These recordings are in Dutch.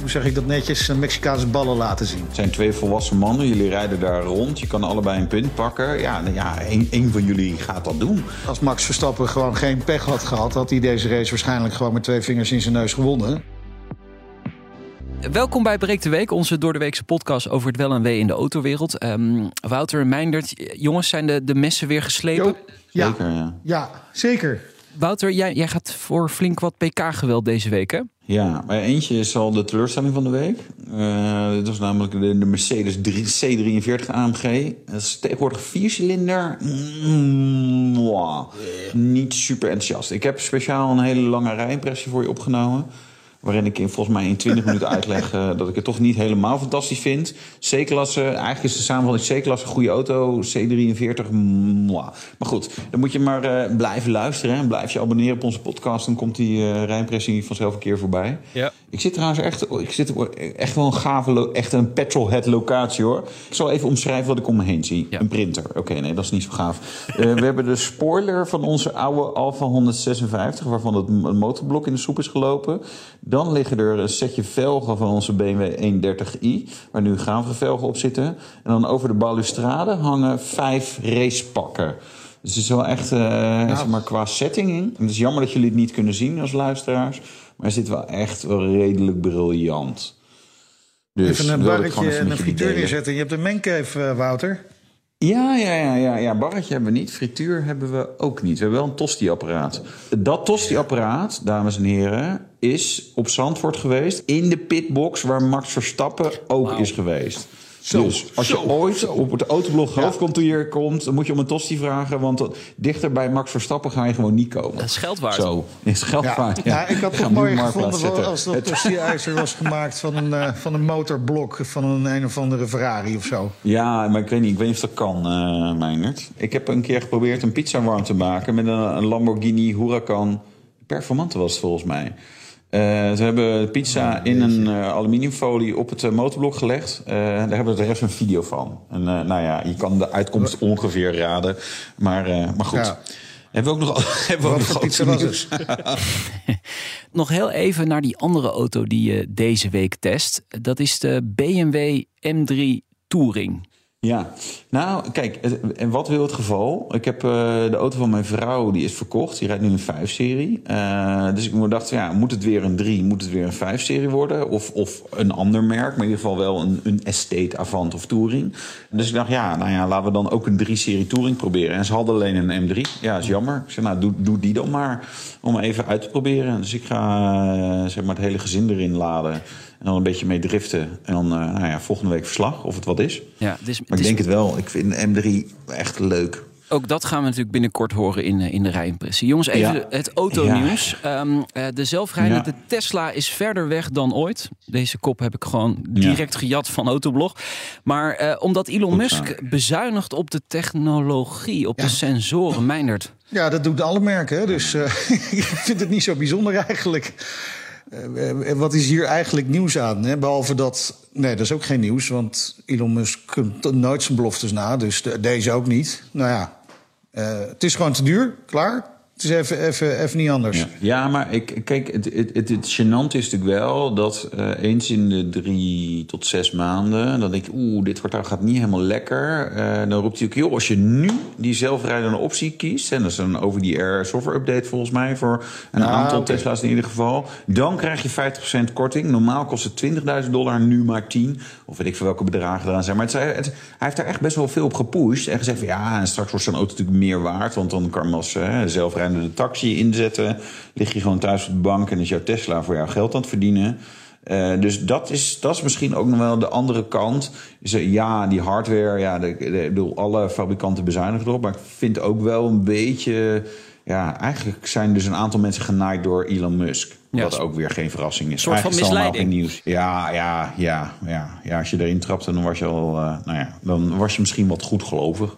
hoe zeg ik dat netjes, Mexicaanse ballen laten zien. Het zijn twee volwassen mannen, jullie rijden daar rond. Je kan allebei een punt pakken. Ja, nou ja één, één van jullie gaat dat doen. Als Max Verstappen gewoon geen pech had gehad, had hij deze race waarschijnlijk gewoon met twee vingers in zijn neus gewonnen. Welkom bij Breek de Week, onze door de weekse podcast over het wel en wee in de autowereld. Um, Wouter en Meindert, jongens, zijn de, de messen weer geslepen? Ja. Zeker, ja. Ja, zeker. Wouter, jij, jij gaat voor flink wat PK-geweld deze week, hè? Ja, maar eentje is al de teleurstelling van de week. Uh, dit was namelijk de, de Mercedes C43 AMG. Dat is tegenwoordig viercilinder. Mm. Niet super enthousiast. Ik heb speciaal een hele lange rijimpressie voor je opgenomen. Waarin ik in volgens mij in 20 minuten uitleg uh, dat ik het toch niet helemaal fantastisch vind. C-klasse, eigenlijk is de samenvatting C-klasse een goede auto. C43, mwah. Maar goed, dan moet je maar uh, blijven luisteren. En blijf je abonneren op onze podcast. Dan komt die uh, rijimpressie vanzelf een keer voorbij. Ja. Ik zit trouwens echt, ik zit echt wel een gave, echt een petrolhead locatie hoor. Ik zal even omschrijven wat ik om me heen zie. Ja. Een printer. Oké, okay, nee, dat is niet zo gaaf. Uh, we hebben de spoiler van onze oude Alfa 156, waarvan het motorblok in de soep is gelopen. Dan liggen er een setje velgen van onze BMW 130i, waar nu velgen op zitten. En dan over de balustrade hangen vijf racepakken. Dus het is wel echt, uh, ja. zeg maar, qua setting in. Het is jammer dat jullie het niet kunnen zien als luisteraars. Maar het zit wel echt wel redelijk briljant. Dus even een barretje en een frituur inzetten. Je hebt een mengcave, uh, Wouter. Ja, ja, ja, ja, ja. Barretje hebben we niet. Frituur hebben we ook niet. We hebben wel een tosti-apparaat. Dat tosti-apparaat, dames en heren, is op Zandvoort geweest. In de pitbox waar Max Verstappen ook wow. is geweest. Zo, dus als zo, je ooit zo. op het autoblog Ja. hoofdkantoor komt, dan moet je om een tosti vragen. Want dichter bij Max Verstappen ga je gewoon niet komen. Dat is geld waard. Zo, is geld Ja, waard. ja, ik had het mooi gevonden als dat Het- dossierijzer was gemaakt van een, eh, van een motorblok van een een of andere Ferrari of zo. Ja, maar ik weet niet, ik weet niet of dat kan, eh Meijnerd. Ik heb een keer geprobeerd een pizza warm te maken met een, een Lamborghini Huracan. Performante was het volgens mij. Eh, ze hebben pizza in een eh, aluminiumfolie op het eh, motorblok gelegd. Eh, daar hebben we de rest een video van. En eh, nou ja, je kan de uitkomst ongeveer raden. Maar, eh, maar goed. Ja. Hebben we ook nog, hebben we ook nog pizza was? Nog heel even naar die andere auto die je deze week test. Dat is de BMW M3 Touring. Ja, nou kijk, en wat wil het geval? Ik heb eh, de auto van mijn vrouw, die is verkocht. Die rijdt nu een 5-serie. Eh, dus ik dacht, ja, moet het weer een 3, moet het weer een 5-serie worden? Of, of een ander merk, maar in ieder geval wel een, een Estate, Avant of Touring. Dus ik dacht, ja, nou ja, laten we dan ook een 3-serie Touring proberen. En ze hadden alleen een M3. Ja, is jammer. Ik zei, nou, doe, doe die dan maar, om even uit te proberen. Dus ik ga, eh, zeg maar, het hele gezin erin laden. En dan een beetje mee driften. En dan, eh, nou ja, volgende week verslag, of het wat is. Ja, het is, Maar het ik is- denk het wel. Ik vind de M3 echt leuk. Ook dat gaan we natuurlijk binnenkort horen in, eh, in de rijimpressie. Jongens, even Ja. het autonieuws. Ehm, eh, de zelfrijdende Tesla is verder weg dan ooit. Deze kop heb ik gewoon direct gejat van Autoblog. Maar eh, omdat Elon Goed Musk bezuinigt op de technologie, op de sensoren, Meindert. Ja, dat doen alle merken. hè. Dus eh, ik vind het niet zo bijzonder eigenlijk. Eh, eh, wat is hier eigenlijk nieuws aan? Hè? Behalve dat. Nee, dat is ook geen nieuws. Want Elon Musk komt nooit zijn beloftes na. Dus de- deze ook niet. Nou ja, eh, het is gewoon te duur. Klaar. Het is even, even, even niet anders. Ja, ja maar ik, kijk, het, het, het, het gênante is natuurlijk wel dat eh, eens in de drie tot zes maanden... dan denk ik, oeh, dit wordt, gaat niet helemaal lekker. Eh, dan roept hij ook, joh, als je nu die zelfrijdende optie kiest... en dat is een over-the-air software-update volgens mij... voor een Ah, aantal. Tesla's in ieder geval... dan krijg je 50% korting. Normaal kost het 20.000 dollar, nu maar 10. Of weet ik veel welke bedragen eraan zijn. Maar het, hij heeft daar echt best wel veel op gepusht. En gezegd van ja, en straks wordt zo'n auto natuurlijk meer waard. Want dan kan je als zelfrijdende taxi inzetten. Lig je gewoon thuis op de bank en is jouw Tesla voor jou geld aan het verdienen. Eh, dus dat is, dat is misschien ook nog wel de andere kant. Is, ja, die hardware, ja, de, de- ik bedoel, alle fabrikanten bezuinigen erop. Maar ik vind ook wel een beetje... Ja, eigenlijk zijn dus een aantal mensen genaaid door Elon Musk. Ja, wat ook weer geen verrassing is. soort van Eigenlijk allemaal misleiding. nieuws. Ja, ja, ja, ja, ja. Als je erin trapte, dan was je al... eh, nou ja, dan was je misschien wat goedgelovig.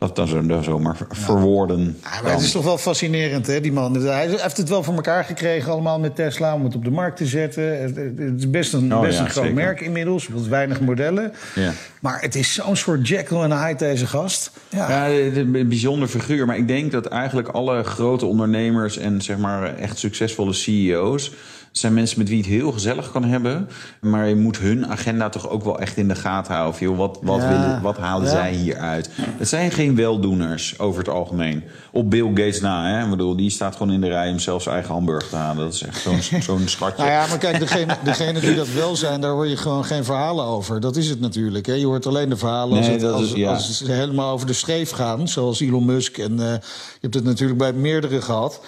Dat dan zo, zomaar verwoorden. Ja, maar het is toch wel fascinerend, hè, die man. Hij heeft het wel voor elkaar gekregen allemaal met Tesla... om het op de markt te zetten. Het is best een, Oh, best ja, een groot zeker. merk inmiddels. Met weinig modellen. Ja. Maar het is zo'n soort Jekyll en Hyde, deze gast. Ja. Ja, een bijzonder figuur. Maar ik denk dat eigenlijk alle grote ondernemers en zeg maar echt succesvolle CEO's. Zijn mensen met wie het heel gezellig kan hebben. Maar je moet hun agenda toch ook wel echt in de gaten houden. Joh, wat, wat, Ja. willen, wat halen Ja. zij hier uit? Het zijn geen weldoeners over het algemeen. Op Bill Gates na. Hè? Ik bedoel, die staat gewoon in de rij om zelf zijn eigen hamburger te halen. Dat is echt zo'n zo'n schatje. Nou ja, maar kijk, degene, degene die dat wel zijn, daar hoor je gewoon geen verhalen over. Dat is het natuurlijk. Hè. Je hoort alleen de verhalen als, Nee, het, als, is- ja. als ze helemaal over de schreef gaan. Zoals Elon Musk. En eh, je hebt het natuurlijk bij meerdere gehad.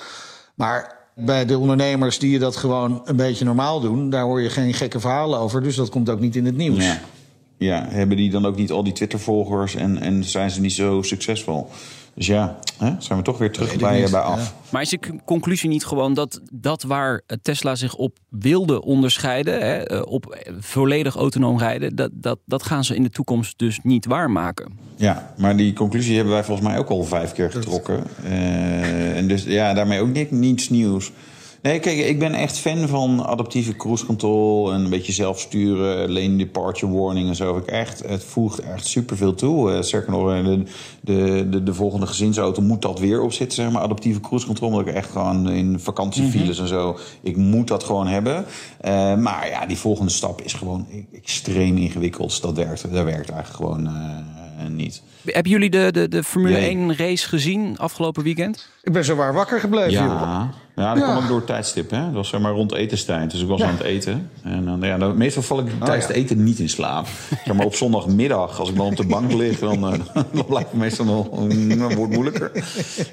Maar bij de ondernemers die je dat gewoon een beetje normaal doen... daar hoor je geen gekke verhalen over. Dus dat komt ook niet in het nieuws. Ja, hebben die dan ook niet al die Twitter-volgers en, en zijn ze niet zo succesvol? Dus ja, hè, zijn we toch weer terug bij, niet. bij af. Ja. Maar is de conclusie niet gewoon dat dat waar Tesla zich op wilde onderscheiden, hè, eh, op eh, volledig autonoom rijden, dat, dat, dat gaan ze in de toekomst dus niet waarmaken? Ja, maar die conclusie hebben wij volgens mij ook al vijf keer getrokken. Eh, en dus ja, daarmee ook ni- niets nieuws. Nee, kijk, ik ben echt fan van adaptieve cruise control en een beetje zelfsturen, lane departure warning en zo. Ik echt, het voegt echt superveel toe. Uh, sterker nog, eh, de, de, de, de volgende gezinsauto moet dat weer op zitten, zeg maar, adaptieve cruise control. Omdat ik echt gewoon in vakantiefiles en zo, ik moet dat gewoon hebben. Eh, maar ja, die volgende stap is gewoon e- extreem ingewikkeld. Dat werkt, dat werkt eigenlijk gewoon eh, niet. Hebben jullie de, de, de Formule Nee. 1 race gezien afgelopen weekend? Ik ben zo waar wakker gebleven, joh. Ja, ja dat Ja. kwam ook door het tijdstip. Hè? Dat was zeg maar rond etenstijd. Dus ik was Ja. aan het eten. En dan, ja, dan, meestal val ik tijdens Oh, ja. het eten niet in slaap. Zeg maar op zondagmiddag, als ik dan op de bank lig, dan, eh, dan blijft het meestal nog dan wordt moeilijker.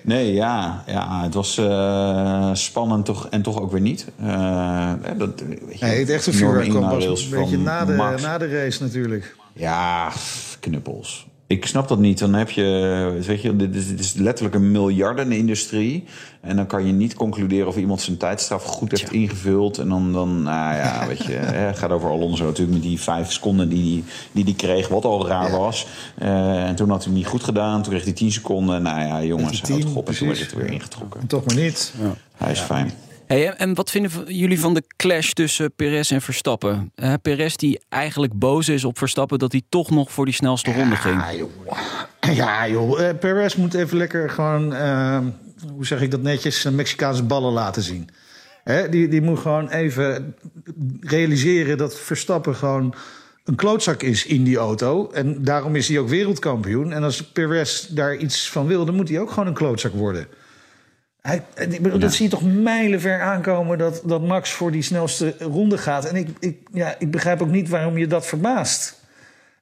Nee, ja, ja het was eh, spannend toch, en toch ook weer niet. Eh, dat, weet je, Nee, het echte vuurwerk kwam pas inhaalrails een beetje van na de, Max. na de race natuurlijk. Ja, knuppels. Ik snap dat niet. Dan heb je, weet je, dit is, dit is letterlijk een miljardenindustrie. En dan kan je niet concluderen of iemand zijn tijdstraf goed heeft ingevuld. En dan, dan nou ja, weet je, hè, het gaat over Alonso natuurlijk met die vijf seconden die hij die, die kreeg, wat al raar was. Eh, en toen had hij hem niet goed gedaan. Toen kreeg hij tien seconden. Nou ja, jongens, Tien, houd toch op. En toen werd het er weer ingetrokken. Toch maar niet. Hij is fijn. Hey, en- wat vinden jullie van de clash tussen Perez en Verstappen? Perez die eigenlijk boos is op Verstappen dat hij toch nog voor die snelste ronde ging. Ja, joh. Ja, joh. Eh, Perez moet even lekker gewoon, eh, hoe zeg ik dat netjes, eh, Mexicaanse ballen laten zien. Hè, die, die moet gewoon even realiseren dat Verstappen gewoon een klootzak is in die auto. En daarom is hij ook wereldkampioen. En als Perez daar iets van wil, dan moet hij ook gewoon een klootzak worden. Hij, ik bedoel, Dat zie je toch mijlenver aankomen dat, dat Max voor die snelste ronde gaat. En ik, ik, ja, ik begrijp ook niet waarom je dat verbaast.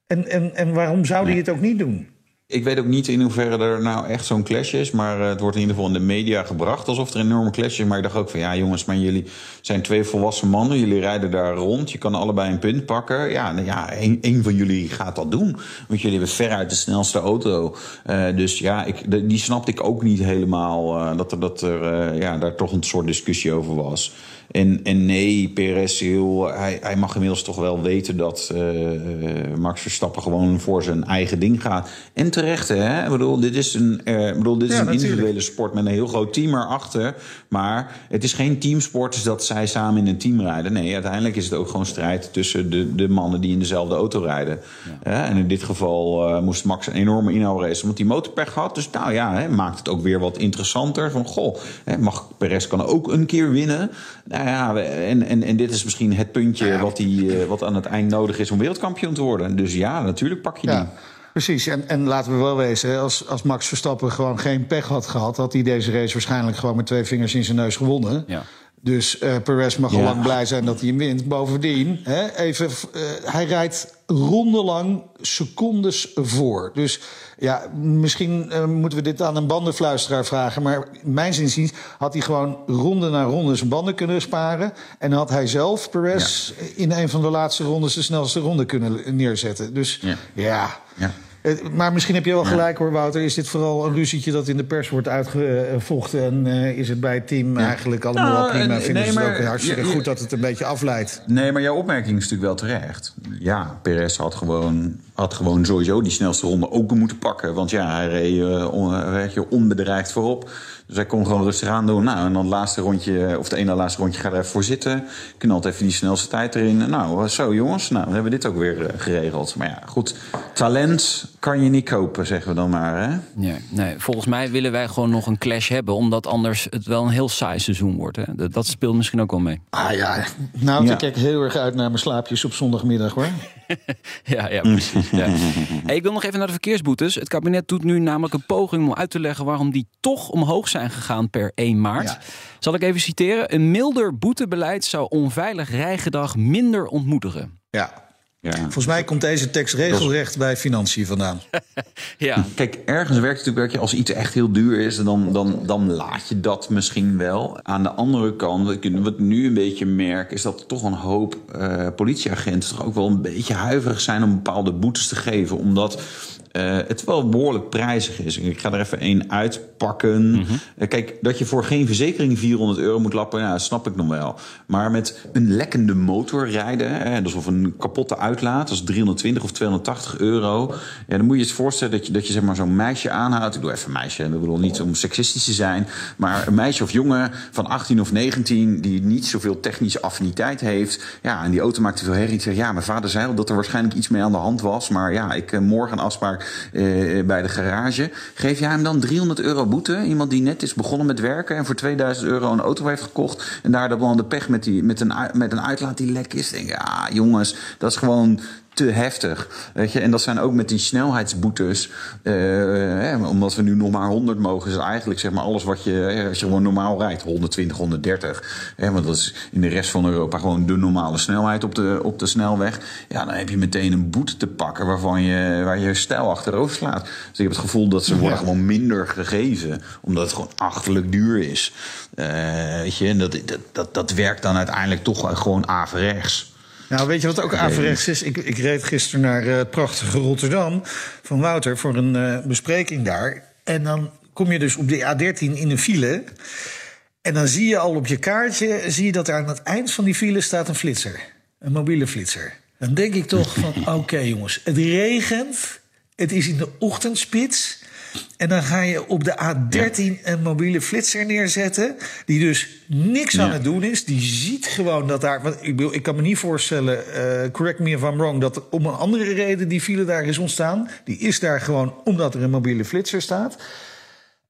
En, en, en waarom zou hij het ook niet doen? Ik weet ook niet in hoeverre er nou echt zo'n clash is. Maar eh, het wordt in ieder geval in de media gebracht alsof er een enorme clash is. Maar ik dacht ook van ja, jongens, maar jullie zijn twee volwassen mannen. Jullie rijden daar rond. Je kan allebei een punt pakken. Ja, nou ja één, van jullie gaat dat doen. Want jullie hebben veruit de snelste auto. Eh, dus ja, ik, die snapte ik ook niet helemaal. eh, dat er, dat er ja, daar toch een soort discussie over was. En, en nee, Perez, heel, hij, hij mag inmiddels toch wel weten dat eh, eh, Max Verstappen gewoon voor zijn eigen ding gaat. En terecht, hè? Ik bedoel, dit is een, ik bedoel, dit is Ja, een natuurlijk. individuele sport met een heel groot team erachter. Maar het is geen teamsport, dus dat zij samen in een team rijden. Nee, uiteindelijk is het ook gewoon strijd tussen de, de mannen die in dezelfde auto rijden. En in dit geval moest Max een enorme inhaalrace, omdat hij motorpech had. Dus nou ja, hè, maakt het ook weer wat interessanter. Van goh, hè, mag Perez kan ook een keer winnen. Nou ja, en, en, en dit is misschien het puntje wat, die, eh, wat aan het eind nodig is om wereldkampioen te worden. Dus ja, natuurlijk pak je die. Ja, precies. En, en laten we wel wezen, als, als Max Verstappen gewoon geen pech had gehad, had hij deze race waarschijnlijk gewoon met twee vingers in zijn neus gewonnen. Ja. Dus eh Perez mag al Ja. lang blij zijn dat hij hem wint. Bovendien, hè, even, eh, hij rijdt rondelang secondes voor. Dus ja, misschien eh, moeten we dit aan een bandenfluisteraar vragen. Maar mijn inziens had hij gewoon ronde na ronde zijn banden kunnen sparen. En had hij zelf, Perez, in een van de laatste rondes de snelste ronde kunnen neerzetten. Dus Ja. ja. Ja. Eh, maar misschien heb je wel gelijk hoor, Wouter. Is dit vooral een ruzietje dat in de pers wordt uitgevochten? En uh, is het bij het team eigenlijk allemaal Nou, wel prima? en- Vinden nee, ze het maar- ook hartstikke ja, goed dat het een beetje afleidt? Nee, maar jouw opmerking is natuurlijk wel terecht. Ja, Perez had gewoon, had gewoon sowieso die snelste ronde ook moeten pakken. Want ja, hij reed, eh, je, onbedreigd voorop. Dus hij kon gewoon rustig aan doen. Nou, en dan het laatste rondje, of de ene laatste rondje, ga er even voor zitten. Knalt even die snelste tijd erin. Nou, zo jongens, nou, dan hebben we dit ook weer eh, geregeld. Maar ja, goed, talent kan je niet kopen, zeggen we dan maar, hè? Ja, nee, volgens mij willen wij gewoon nog een clash hebben, omdat anders het wel een heel saai seizoen wordt. Hè. Dat, dat speelt misschien ook wel mee. Ah ja, nou, Ja. ik kijk heel erg uit naar mijn slaapjes op zondagmiddag hoor. Ja, ja precies. Ja. Hey, ik wil nog even naar de verkeersboetes. Het kabinet doet nu namelijk een poging om uit te leggen waarom die toch omhoog zijn gegaan per 1 maart. Ja. Zal ik even citeren? Een milder boetebeleid zou onveilig rijgedrag minder ontmoedigen. Ja. Ja. Volgens mij komt deze tekst regelrecht bij financiën vandaan. Ja, Kijk, ergens werkt het natuurlijk als iets echt heel duur is, dan, dan, dan laat je dat misschien wel. Aan de andere kant, wat ik wat ik nu een beetje merk, is dat toch een hoop eh, politieagenten toch ook wel een beetje huiverig zijn om bepaalde boetes te geven. Omdat eh, het wel behoorlijk prijzig is. Ik ga er even één uitpakken. Eh, kijk, dat je voor geen verzekering 400 euro moet lappen, ja, dat snap ik nog wel. Maar met een lekkende motor rijden, hè, dus of een kapotte uitlaat, dat is 320 of 280 euro. Ja, dan moet je je eens voorstellen dat je, dat je zeg maar, zo'n meisje aanhoudt. Ik doe even meisje, ik bedoel niet om seksistisch te zijn. Maar een meisje of jongen van 18 of 19 die niet zoveel technische affiniteit heeft. Ja, en die auto maakt te veel herrie. Ja, mijn vader zei al dat er waarschijnlijk iets mee aan de hand was. Maar ja, ik heb morgen een afspraak eh, bij de garage. Geef jij hem dan 300 euro boete? Iemand die net is begonnen met werken en voor 2000 euro een auto heeft gekocht. En daar dan de pech met, die, met, een, met een uitlaat die lek is. Denk, ja, jongens, dat is gewoon te heftig. Weet je? En dat zijn ook met die snelheidsboetes. eh, hè, omdat we nu nog maar 100 mogen, is eigenlijk zeg maar alles wat je, als je gewoon normaal rijdt, 120, 130. Hè, want dat is in de rest van Europa gewoon de normale snelheid op de, op de snelweg. Ja, dan heb je meteen een boete te pakken waarvan je, waar je stijl achterover slaat. Dus ik heb het gevoel dat ze worden gewoon minder gegeven, omdat het gewoon achterlijk duur is. Eh, weet je, en dat, dat, dat, dat werkt dan uiteindelijk toch gewoon averechts. Nou, weet je wat ook averechts is? Ik, ik reed gisteren naar eh, prachtige Rotterdam van Wouter voor een eh, bespreking daar. En dan kom je dus op de A13 in een file. En dan zie je al op je kaartje zie je dat er aan het eind van die file staat een flitser. Een mobiele flitser. Dan denk ik toch van, oké jongens, het regent. Het is in de ochtendspits. En dan ga je op de A13 een mobiele flitser neerzetten. Die dus niks aan het doen is. Die ziet gewoon dat daar. Want ik, ik kan me niet voorstellen, eh, correct me if I'm wrong, dat om een andere reden die file daar is ontstaan. Die is daar gewoon omdat er een mobiele flitser staat.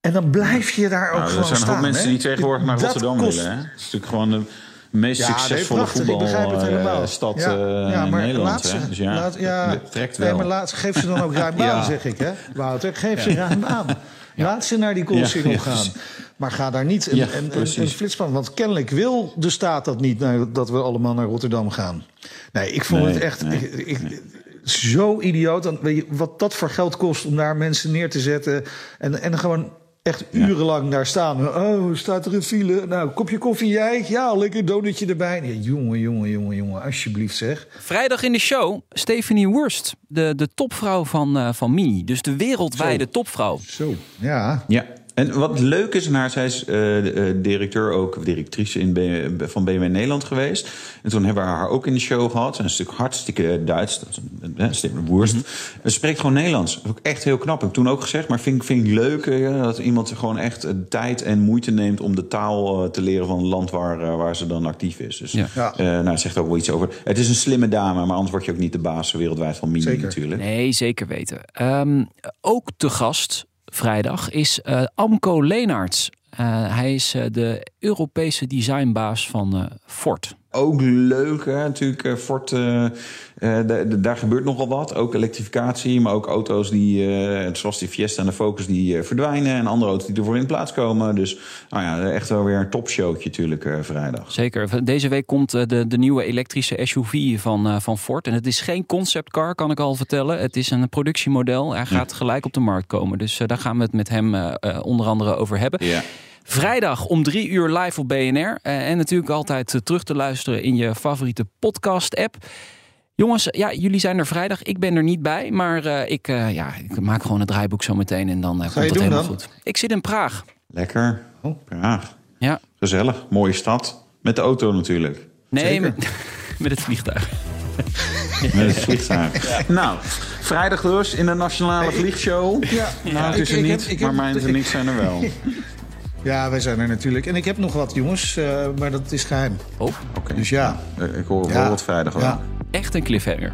En dan blijf je daar ook Nou, gewoon er zijn een staan. hoop mensen hè? die tegenwoordig naar Dat Rotterdam kost- willen. Hè? Het is natuurlijk gewoon de meest Ja, nee, succesvolle helemaal. voetbalstad Ja, eh, ja, in maar Nederland. laat ze-? Dus ja, laat- ja, trekt Nee, wel. maar laat, geef ze dan ook ruim baan, Ja. zeg ik, hè? Wouter, geef ze ruim baan. Laat ze naar die koolsingel Ja, ja, gaan. Maar ga daar niet een, Ja, een, een, een flitspan. Want kennelijk wil de staat dat niet, nou, dat we allemaal naar Rotterdam gaan. Nee, ik vond Nee, het echt nee, ik, ik- zo idioot. Dan, weet je, wat dat voor geld kost om daar mensen neer te zetten. En, en gewoon echt urenlang daar staan. Oh, staat er een file? Nou, kopje koffie jij? Ja, lekker donutje erbij. Ja, jongen, jongen, jongen, jongen, alsjeblieft zeg. Vrijdag in de show, Stephanie Wurst, de, de topvrouw van, eh, van Mini. Dus de wereldwijde topvrouw. Zo, ja. Ja. En wat leuk is aan haar, zij is eh, eh, directeur ook, directrice in B- van BMW Nederland geweest. En toen hebben we haar ook in de show gehad. Is natuurlijk hartstikke Duits, dat is een, een, een woerst. Ze spreekt gewoon Nederlands. Dat is ook echt heel knap. Heb ik toen ook gezegd, maar vind, ik- vind ik leuk eh, dat iemand gewoon echt tijd en moeite neemt om de taal eh, te leren van het land waar, waar ze dan actief is. Dus Ja. Ja. eh, nou, zegt ook wel iets over. Het is een slimme dame, maar anders word je ook niet de baas wereldwijd van Mini Zeker. natuurlijk. Nee, zeker weten. Ehm, ook te gast vrijdag is eh, Amco Leenaerts. Eh, hij is eh, de Europese designbaas van Ford. Ook leuk, hè? natuurlijk. eh, Ford, da- da- daar gebeurt nogal wat. Ook elektrificatie, maar ook auto's die, eh, zoals die Fiesta en de Focus, die verdwijnen. En andere auto's die ervoor in plaats komen. Dus nou ja, echt wel weer een topshowtje natuurlijk vrijdag. Zeker. Deze week komt de, de nieuwe elektrische SUV van, van Ford. En het is geen conceptcar, kan ik al vertellen. Het is een productiemodel. Hij gaat gelijk op de markt komen. Dus daar gaan we het met hem onder andere over hebben. Ja. Vrijdag om drie uur live op BNR. Eh, en natuurlijk altijd eh, terug te luisteren in je favoriete podcast-app. Jongens, ja, jullie zijn er vrijdag. Ik ben er niet bij, maar uh, ik, uh, ja, ik maak gewoon het draaiboek zo meteen en dan uh, komt het helemaal dan? goed. Ik zit in Praag. Lekker. Oh. Praag. Ja. Gezellig. Mooie stad. Met de auto natuurlijk. Nee, met, met, het vliegtuig. met het vliegtuig. Ja. Nou, vrijdag dus in de Nationale Vliegshow. Ja. Nou, het is er ik, niet, ik maar mijn en ik zijn er wel. Ja, wij zijn er natuurlijk. En ik heb nog wat, jongens, uh, maar dat is geheim. Oh, oké. Okay. Dus ja. Ik hoor wel wat vrijdag wel. Ja. Echt een cliffhanger.